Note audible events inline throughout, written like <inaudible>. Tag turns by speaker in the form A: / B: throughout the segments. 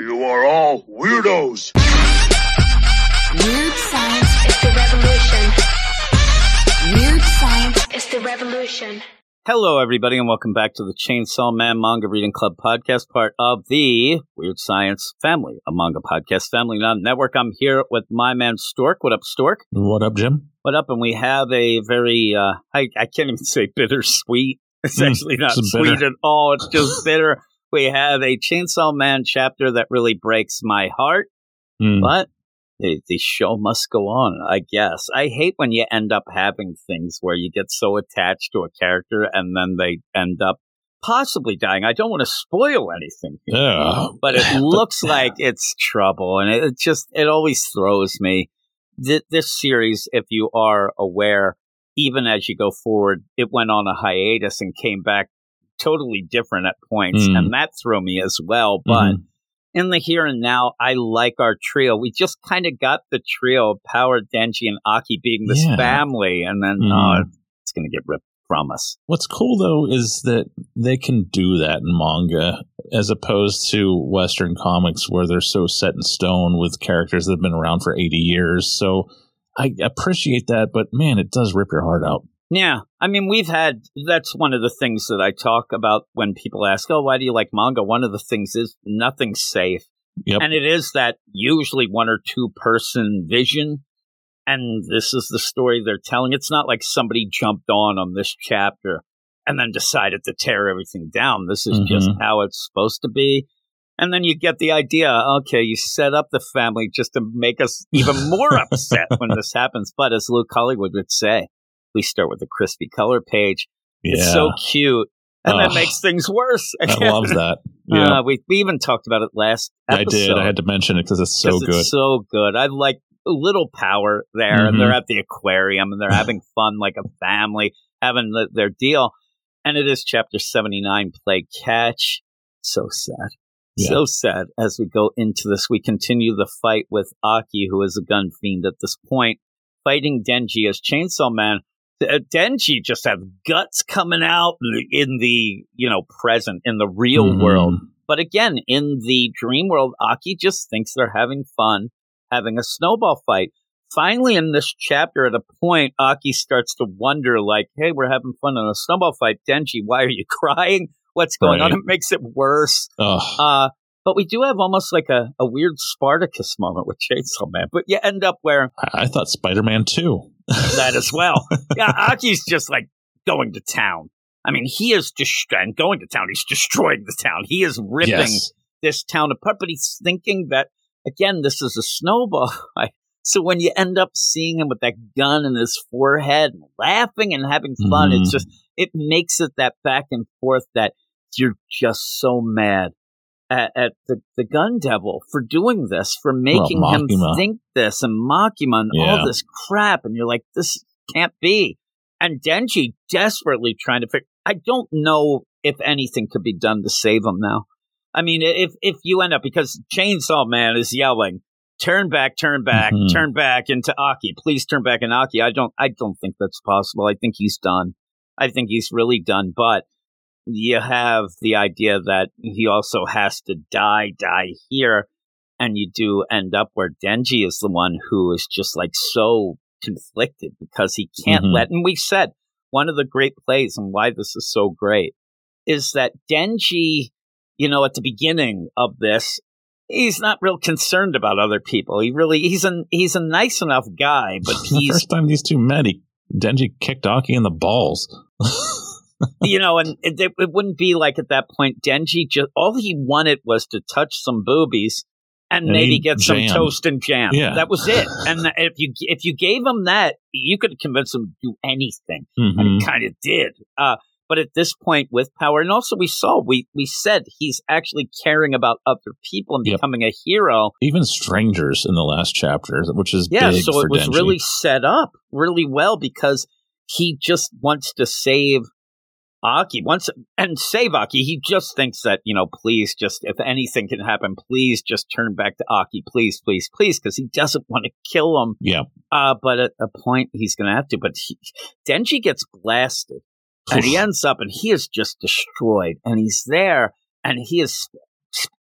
A: You are all weirdos.
B: Weird science
C: is the revolution.
B: Weird science
C: is the revolution.
D: Hello, everybody, and welcome back to the Chainsaw Man Manga Reading Club podcast, part of the Weird Science family, a manga podcast family on network. I'm here with my man Stork. What up, Stork?
E: What up, Jim?
D: What up? And we have a very, uh, I, I can't even <laughs> say bittersweet. It's
E: Mm,
D: actually not
E: it's
D: sweet
E: bitter.
D: at all. It's just <laughs> bitter. We have a Chainsaw Man chapter that really breaks my heart,
E: Mm.
D: but the, the show must go on, I guess. I hate when you end up having things where you get so attached to a character and then they end up possibly dying. I don't want to spoil anything, here,
E: Yeah.
D: but it <laughs> looks like it's trouble, and it, it just it always throws me. Th- this series, if you are aware, even as you go forward, it went on a hiatus and came back totally different at points,
E: Mm.
D: and that threw me as well. But
E: Mhm.
D: in the here and now, I like our trio. We just kind of got the trio of Power, Denji, and Aki being this
E: Yeah.
D: family, and then
E: Mhm.
D: oh, it's going to get ripped from us.
E: What's cool though is that they can do that in manga as opposed to Western comics where they're so set in stone with characters that have been around for 80 years. So I appreciate that, but man, it does rip your heart out.
D: Yeah, I mean, we've had that's one of the things that I talk about when people ask, "Oh, why do you like manga?" One of the things is nothing's safe,
E: Yep.
D: and it is that usually one or two person vision, and this is the story they're telling. It's not like somebody jumped on on this chapter and then decided to tear everything down. This is just
E: Mhm.
D: how it's supposed to be. And then you get the idea, okay, you set up the family just to make us even more <laughs> upset when this happens. But as Luke Hollywood would say, we start with a crispy color page.
E: Yeah.
D: It's so cute. And that makes things worse.
E: I love that. <laughs> Yeah.
D: Uh, we, we even talked about it last
E: I did. I had to mention it because it's so good.
D: It's so good. I like a little power there, and
E: Mhm.
D: they're at the aquarium, and they're having <laughs> fun like a family, having the, their deal. And it is chapter 79, Play Catch. So sad.
E: Yeah.
D: So sad. As we go into this, we continue the fight with Aki, who is a gun fiend at this point, fighting Denji as Chainsaw Man. Uh, Denji just has guts coming out in the, you know, present, in the real
E: Mhm.
D: world. But again, in the dream world, Aki just thinks they're having fun, having a snowball fight. Finally, in this chapter, at a point, Aki starts to wonder, like, hey, we're having fun in a snowball fight. Denji, why are you <laughs> crying? What's going on? It makes it worse. Uh, but we do have almost like a, a weird Spartacus moment with Chainsaw Man. But you end up where
E: I I thought Spider Man 2.
D: That as well. yeah, Aki's just like going to town. I mean, he is just and going to town. He's destroying the town. He is ripping
E: Yes.
D: this town apart. But he's thinking that again, this is a snowball. <laughs> so when you end up seeing him with that gun in his forehead, laughing and having fun, it's
E: Mhm.
D: just it makes it that back and forth that you're just so mad. At, at the, the gun devil for doing this, for making him think this and Makima and
E: Yeah.
D: all this crap. And you're like, this can't be. And Denji desperately trying to figure. I don't know if anything could be done to save him now. I mean, if if you end up because Chainsaw Man is yelling, "Turn back, turn back,
E: Mhm.
D: turn back into Aki, please turn back in Aki." I don't, I don't think that's possible. I think he's done. I think he's really done. But you have the idea that he also has to die, die here, and you do end up where Denji is the one who is just like so conflicted because he can't
E: Mhm.
D: let. And we said one of the great plays and why this is so great is that Denji, you know, at the beginning of this, he's not real concerned about other people. He really he's a he's a nice enough guy, but <laughs>
E: the first time these two met, he, Denji kicked Aki in the balls. <laughs>
D: you know, and it, it, it wouldn't be like at that point. Denji just all he wanted was to touch some boobies and,
E: And
D: maybe get some toast and jam.
E: Yeah.
D: that was it. And if you if you gave him that, you could convince him to do anything, and
E: Mhm.
D: he kind of did. Uh, but at this point, with power, and also we saw we we said he's actually caring about other people and
E: Yep.
D: becoming a hero.
E: Even strangers in the last chapter, which is
D: Yeah, so it was
E: Denji.
D: really set up really well because he just wants to save Aki. Wants and save Aki. He just thinks that you know, please, just if anything can happen, please just turn back to Aki, please, please, please, because he doesn't want to kill him.
E: Yeah.
D: Uh, but at a point, he's going to have to. But he, Denji gets blasted, and he ends up, and he is just destroyed, and he's there, and he is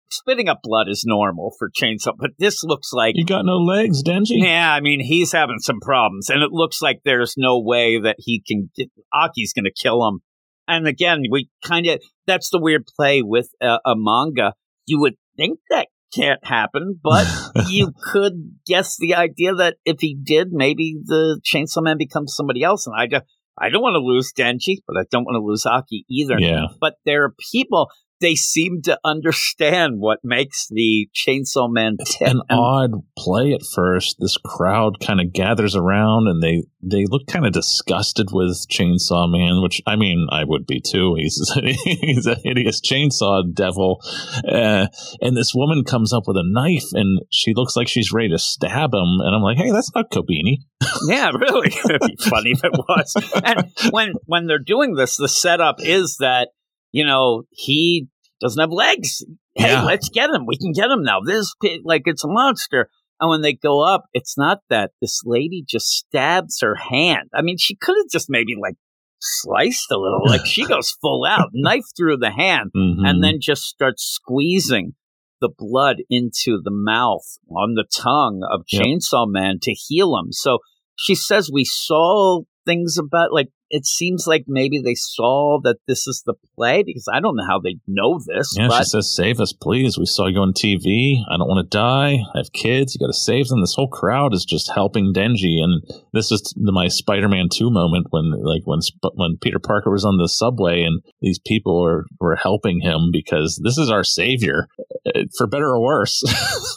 D: spitting up blood is normal for Chainsaw, but this looks like
E: You got no legs, Denji?
D: yeah, I mean, he's having some problems, and it looks like there's no way that he can get Aki's going to kill him. And again, we kind of that's the weird play with a, a manga. You would think that can't happen, but <laughs> you could guess the idea that if he did, maybe the Chainsaw Man becomes somebody else. And I just, I don't want to lose Denji, but I don't want to lose Aki either.
E: yeah.
D: But there are people. They seem to understand what makes the Chainsaw Man tick.
E: An odd play at first. This crowd kind of gathers around and they, they look kind of disgusted with Chainsaw Man, which I mean, I would be too. He's, <laughs> he's a hideous chainsaw devil. Uh, and this woman comes up with a knife and she looks like she's ready to stab him. And I'm like, hey, that's not Kobeni. <laughs>
D: Yeah, really. It'd be funny if it was. And when when they're doing this, the setup is that you know he doesn't have legs. Hey,
E: Yeah.
D: let's get him. We can get him now. This like it's a monster. And when they go up, it's not that this lady just stabs her hand. I mean, she could have just maybe like sliced a little. Like she <laughs> goes full out, knife through the hand
E: Mhm.
D: and then just starts squeezing the blood into the mouth on the tongue of
E: Yep.
D: Chainsaw Man to heal him. So she says we saw things about like it seems like maybe they saw that this is the play because I don't know how they know this,
E: Yeah,
D: but
E: she says, "Save us, please. We saw you on TV. I don't want to die. I have kids. You got to save them." This whole crowd is just helping Denji, and this is my Spider-Man Two moment when, like, when when Peter Parker was on the subway, and these people were were helping him because this is our savior, uh, for better or worse.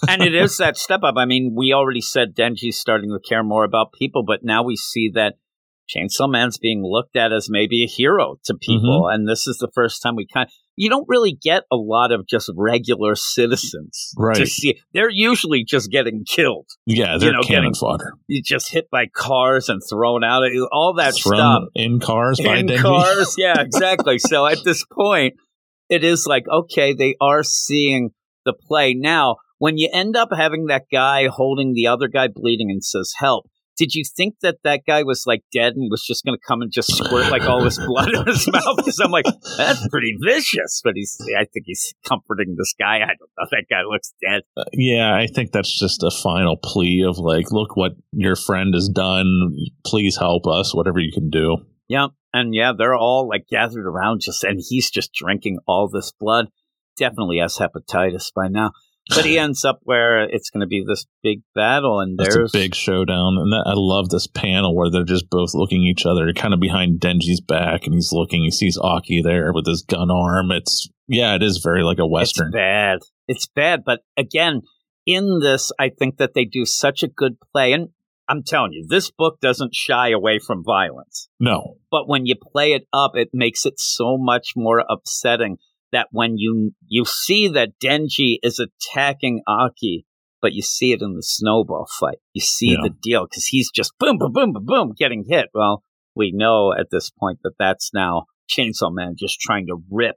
E: <laughs>
D: and it is that step up. I mean, we already said Denji's starting to care more about people, but now we see that Chainsaw Man's being looked at as maybe a hero to people.
E: Mm-hmm.
D: And this is the first time we kind of, you don't really get a lot of just regular citizens to
E: Right.
D: see. They're usually just getting killed.
E: yeah, they're
D: know,
E: cannon
D: getting-
E: fodder.
D: You just hit by cars and thrown out, all that
E: Thrown
D: stuff.
E: in cars by
D: in cars. Yeah, <laughs> exactly. so at this point, it is like, okay, they are seeing the play. Now, when you end up having that guy holding the other guy bleeding and says, help, did you think that that guy was like dead and was just going to come and just squirt like all this blood in his <laughs> mouth? Because I'm like, that's pretty vicious. But he's, I think he's comforting this guy. I don't know. That guy looks dead.
E: Uh, yeah, I think that's just a final plea of like, look what your friend has done. Please help us, whatever you can do.
D: Yeah. And yeah, they're all like gathered around just, and he's just drinking all this blood. Definitely has hepatitis by now. But he ends up where it's going to be this big battle, and
E: It's
D: there's
E: a big showdown, and that, I love this panel where they're just both looking each other, kind of behind Denji's back, and he's looking. He sees Aki there with his gun arm. It's yeah, it is very like a western.
D: It's bad. It's bad. But again, in this, I think that they do such a good play. And I'm telling you, this book doesn't shy away from violence.
E: No,
D: But when you play it up, it makes it so much more upsetting that when you you see that Denji is attacking Aki, but you see it in the snowball fight. You see
E: Yeah.
D: the deal because he's just boom, boom, boom, boom, boom, getting hit. Well, we know at this point that that's now Chainsaw Man just trying to rip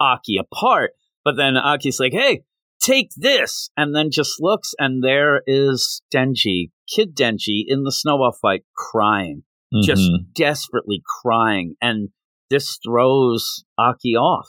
D: Aki apart. But then Aki's like, "Hey, take this," and then just looks, and there is Denji, Kid Denji, in the snowball fight, crying just
E: Mhm.
D: desperately crying, and this throws Aki off.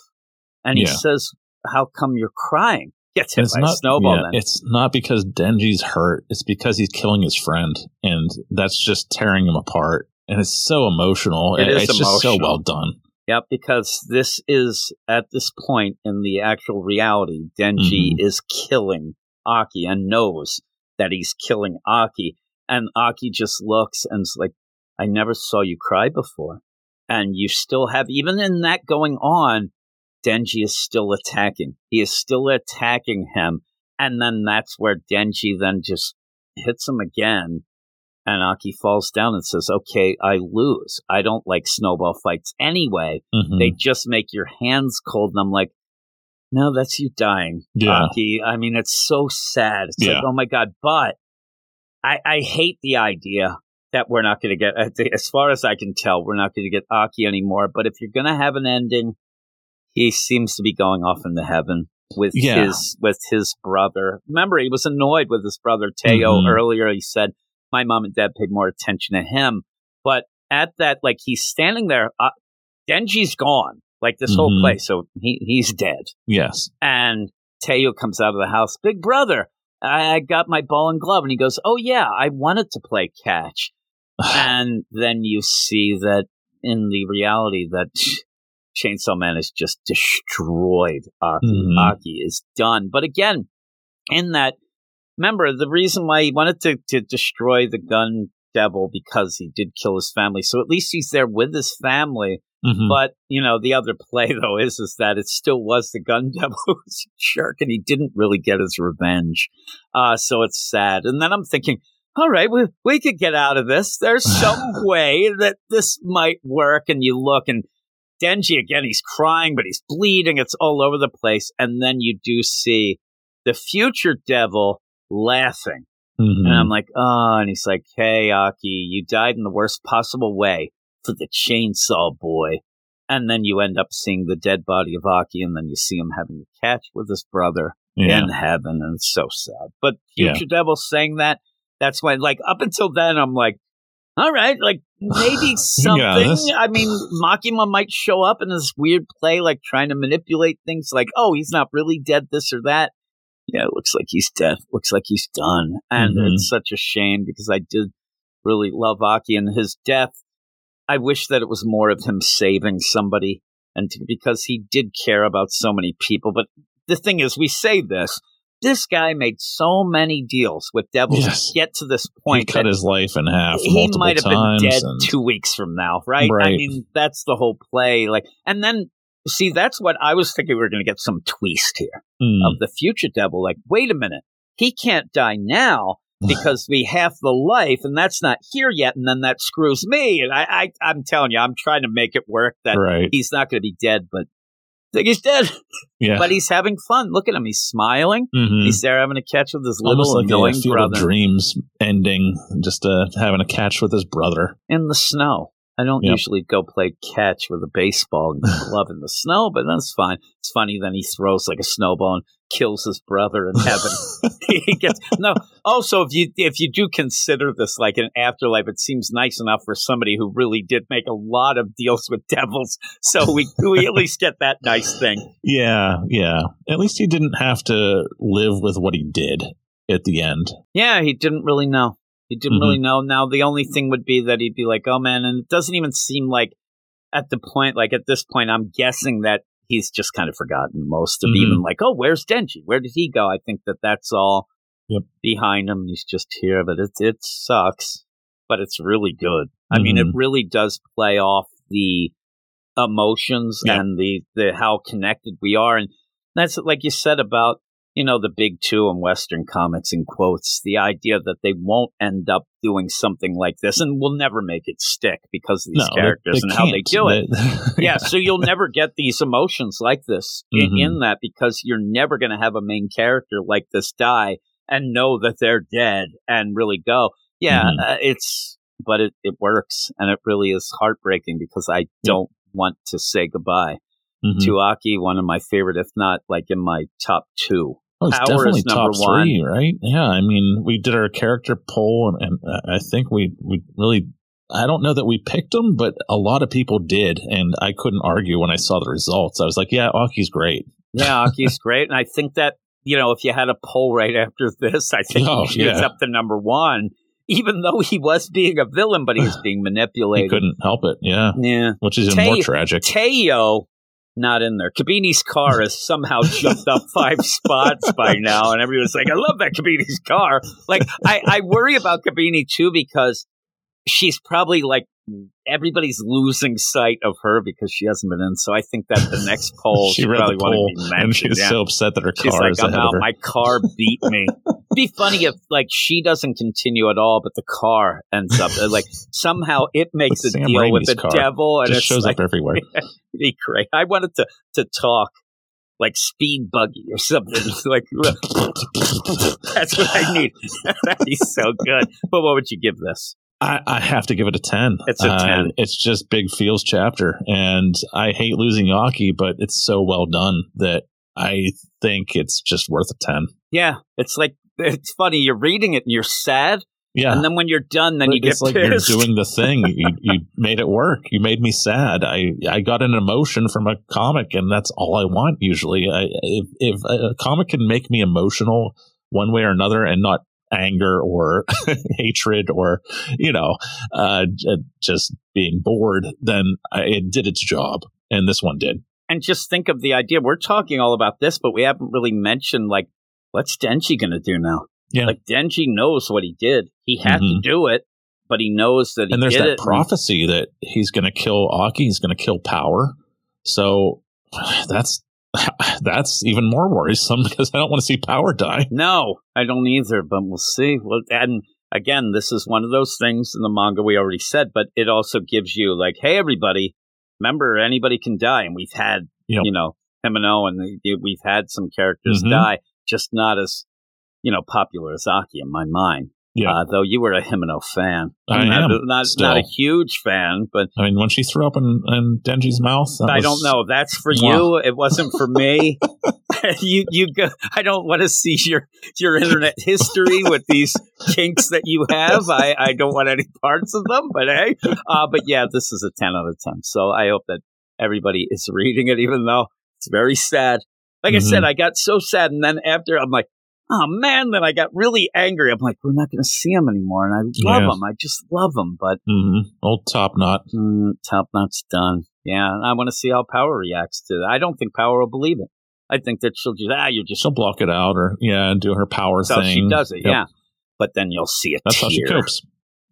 D: And he
E: Yeah.
D: says, "How come you're crying?" Gets hit
E: it's
D: by
E: not
D: snowball.
E: yeah, it's not because Denji's hurt. It's because he's killing his friend, and that's just tearing him apart. And it's so emotional.
D: It is
E: it's just so well done.
D: Yep, because this is at this point in the actual reality, Denji
E: Mhm.
D: is killing Aki and knows that he's killing Aki. And Aki just looks and's like, I never saw you cry before. And you still have, even in that going on, Denji is still attacking. He is still attacking him. And then that's where Denji then just hits him again. And Aki falls down and says, Okay, I lose. I don't like snowball fights anyway.
E: Mhm.
D: They just make your hands cold. And I'm like, No, that's you dying,
E: Yeah.
D: Aki. I mean, it's so sad. It's
E: Yeah.
D: like, oh my God. But I, I hate the idea that we're not going to get, as far as I can tell, we're not going to get Aki anymore. But if you're going to have an ending, he seems to be going off into heaven with
E: Yeah.
D: his with his brother. Remember, he was annoyed with his brother Teo
E: Mhm.
D: earlier. He said, "My mom and dad paid more attention to him." But at that, like he's standing there, uh, Denji's gone, like this whole
E: Mhm.
D: place, so he he's dead.
E: yes.
D: And Teo comes out of the house. Big brother, I, I got my ball and glove, and he goes, "Oh yeah, I wanted to play catch." <sighs> and then you see that in the reality that Chainsaw Man is just destroyed. Aki,
E: Mhm.
D: Aki is done. But again, in that, remember the reason why he wanted to, to destroy the gun devil because he did kill his family. So at least he's there with his family.
E: Mhm.
D: But you know, the other play <laughs> though is is that it still was the gun <laughs> devil who was a jerk, and he didn't really get his revenge. Uh, so it's sad. And then I'm thinking, all right, we we could get out of this. There's <laughs> some way that this might work. And you look, and Denji again, he's crying, but he's bleeding. It's all over the place. And then you do see the future devil laughing.
E: Mhm.
D: And I'm like, oh, and he's like, hey, Aki, you died in the worst possible way for the chainsaw boy. And then you end up seeing the dead body of Aki, and then you see him having a catch with his brother
E: yeah.
D: in heaven, and it's so sad. But
E: Yeah.
D: Future Devil saying that, that's when, like, up until then, I'm like, all right, like, maybe <sighs> something.
E: this.
D: I mean, Makima might show up in this weird play, like, trying to manipulate things, like, oh, he's not really dead, this or that. Yeah, it looks like he's dead. Looks like he's done. And
E: Mhm.
D: it's such a shame because I did really love Aki and his death. I wish that it was more of him saving somebody and to, because he did care about so many people. But the thing is, we say this. This guy made so many deals with devils
E: Yes.
D: to get to this point.
E: he
D: cut
E: his life in half.
D: he might have been dead
E: and-
D: two weeks from now, right? I mean, that's the whole play. Like, and then see, that's what I was thinking. We were going to get some twist here
E: Hmm.
D: of the future devil. Like, wait a minute, he can't die now <sighs> because we have the life, and that's not here yet, and then that screws me. And I, I I'm telling you, I'm trying to make it work that
E: right.
D: he's not going to be dead, but think he's dead.
E: Yeah.
D: But he's having fun. Look at him; he's smiling.
E: Mhm.
D: He's there having a catch with his
E: Almost
D: little
E: like a
D: annoying brother
E: of Dreams ending, just uh, having a catch with his brother.
D: in the snow. I don't
E: Yep.
D: usually go play catch with a baseball and <laughs> glove in the snow, but that's fine. It's funny. Then he throws like a snowball and kills his brother in heaven. <laughs> <laughs> he gets no. Also, if you if you do consider this like an afterlife, it seems nice enough for somebody who really did make a lot of deals with devils. So we we at least get that nice thing.
E: Yeah, yeah. At least he didn't have to live with what he did at the end.
D: Yeah, he didn't really know. He didn't
E: Mhm.
D: really know. Now the only thing would be that he'd be like, "Oh man," and it doesn't even seem like at the point, like at this point, I'm guessing that he's just kind of forgotten most of
E: Mhm.
D: even like, "Oh, where's Denji? Where did he go?" I think that that's all
E: Yep.
D: behind him. He's just here, but it it sucks, but it's really good. I mean, it
E: Mhm.
D: really does play off the emotions
E: Yeah.
D: and the the how connected we are, and that's like you said about you know, the big two in Western comics in quotes, the idea that they won't end up doing something like this and will never make it stick because of these
E: No,
D: characters
E: they
D: and how they do it.
E: They- <laughs>
D: yeah, so you'll never get these emotions like this in,
E: Mhm.
D: in that because you're never going to have a main character like this die and know that they're dead and really go, yeah,
E: Mhm.
D: uh, it's, but it, it works and it really is heartbreaking because I don't want to say goodbye
E: Mhm.
D: to Aki, one of my favorite, if not like in my top two.
E: Oh, it's
D: Power
E: definitely top
D: one.
E: three, right? Yeah, I mean, we did our character poll, and, and uh, I think we we really. I don't know that we picked him, but a lot of people did, and I couldn't argue when I saw the results. I was like, "Yeah, Aki's great."
D: Yeah, <laughs> Aki's great, and I think that you know if you had a poll right after this, I think
E: Oh,
D: he gets
E: yeah.
D: up to number one, even though he was being a villain, but he was <sighs> being
E: He
D: manipulated.
E: couldn't help it. Yeah,
D: Yeah,
E: which is even
D: Tay-
E: more tragic.
D: Teo not in there. Kobeni's car has somehow jumped up five <laughs> spots by now, and everyone's like, "I love that Kobeni's car." Like, I I worry about Kabini too because she's probably like everybody's losing sight of her because she hasn't been in. So I think that the next <laughs> poll
E: she
D: she probably
E: the
D: want to be
E: and
D: mentioned.
E: she's
D: yeah.
E: so upset that her
D: She's
E: car
D: like,
E: is
D: I'm
E: ahead
D: out.
E: of her.
D: My car beat me. Be funny if like she doesn't continue at all, but the car ends up uh, like <laughs> somehow it makes a
E: Sam
D: deal with the
E: car.
D: devil, and
E: just
D: it's
E: shows
D: like
E: up everywhere. <laughs>
D: be great. I wanted to to talk like speed buggy or something. like that's what I need. That'd be so good. But what would you give this?
E: I, I have to give it a 10.
D: It's a uh, 10.
E: it's just Big Feels chapter. And I hate losing Aki, but it's so well done that I think it's just worth a 10.
D: Yeah, it's like it's funny. You're reading it and you're sad,
E: Yeah.
D: And then when you're done, then you get
E: like
D: pissed.
E: you're doing the thing. <laughs> you, you made it work. You made me sad. I, I got an emotion from a comic, and that's all I want usually. I, if, if a comic can make me emotional one way or another and not anger or <laughs> hatred or, you know, uh, just being bored, then it did its job. And this one did.
D: and just think of the idea. We're talking all about this, but we haven't really mentioned like what's Denji going to do now?
E: Yeah.
D: Like Denji knows what he did. He had to
E: Mhm.
D: do it, but he knows that he
E: and there's that
D: it.
E: prophecy that he's going to kill Aki. He's going to kill Power. So <sighs> that's <laughs> that's even more worrisome <laughs> because I don't want to see Power die.
D: No, I don't either, but we'll see. Well, and again, this is one of those things in the manga we already said, but it also gives you like, hey, everybody, remember anybody can die, and we've had,
E: Yep.
D: you know, Himeno, and the- we've had some characters
E: Mhm.
D: die, just not as, you know, popular as Aki in my mind.
E: Yeah.
D: Uh, though you were a Himeno fan.
E: I
D: not,
E: am,
D: Not,
E: still.
D: not a huge fan, but
E: I mean, when she threw up in, in Denji's mouth,
D: I
E: was-
D: don't know. That's for you. It wasn't for me. <laughs> <laughs> you you go. I don't want to see your your internet history with these kinks that you have. I I don't want any parts of them. But hey, uh, but yeah, this is a ten out of ten. So I hope that everybody is reading it, even though it's very sad. Like I
E: Mhm.
D: said, I got so sad, and then after I'm like. Oh man! Then I got really angry. I'm like, we're not going to see him anymore, and I love
E: Yeah.
D: him. I just love him, but
E: Mhm. Old top knot.
D: Mm, top knot's done. Yeah, and I want to see how Power reacts to that. I don't think Power will believe it. I think that she'll just ah, you're just
E: She'll block it out or, yeah, and do her power
D: so
E: thing.
D: she does it.
E: Yep.
D: Yeah, but then you'll see it.
E: That's how she
D: tear.
E: copes.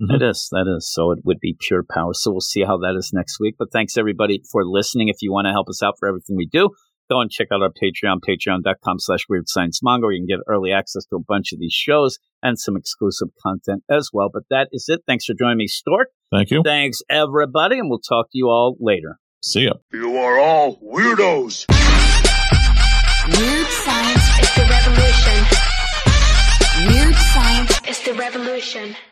E: Mhm.
D: It is. That is. So it would be pure power. So we'll see how that is next week. But thanks everybody for listening. If you want to help us out for everything we do, go and check out our Patreon, patreon.com slash weird science manga, where you can get early access to a bunch of these shows and some exclusive content as well. But that is it. Thanks for joining me, Stork.
E: Thank you.
D: Thanks everybody, and we'll talk to you all later.
E: See ya.
A: You are all weirdos.
B: Weird science.
C: It's the revolution.
B: Weird science.
C: It's the revolution.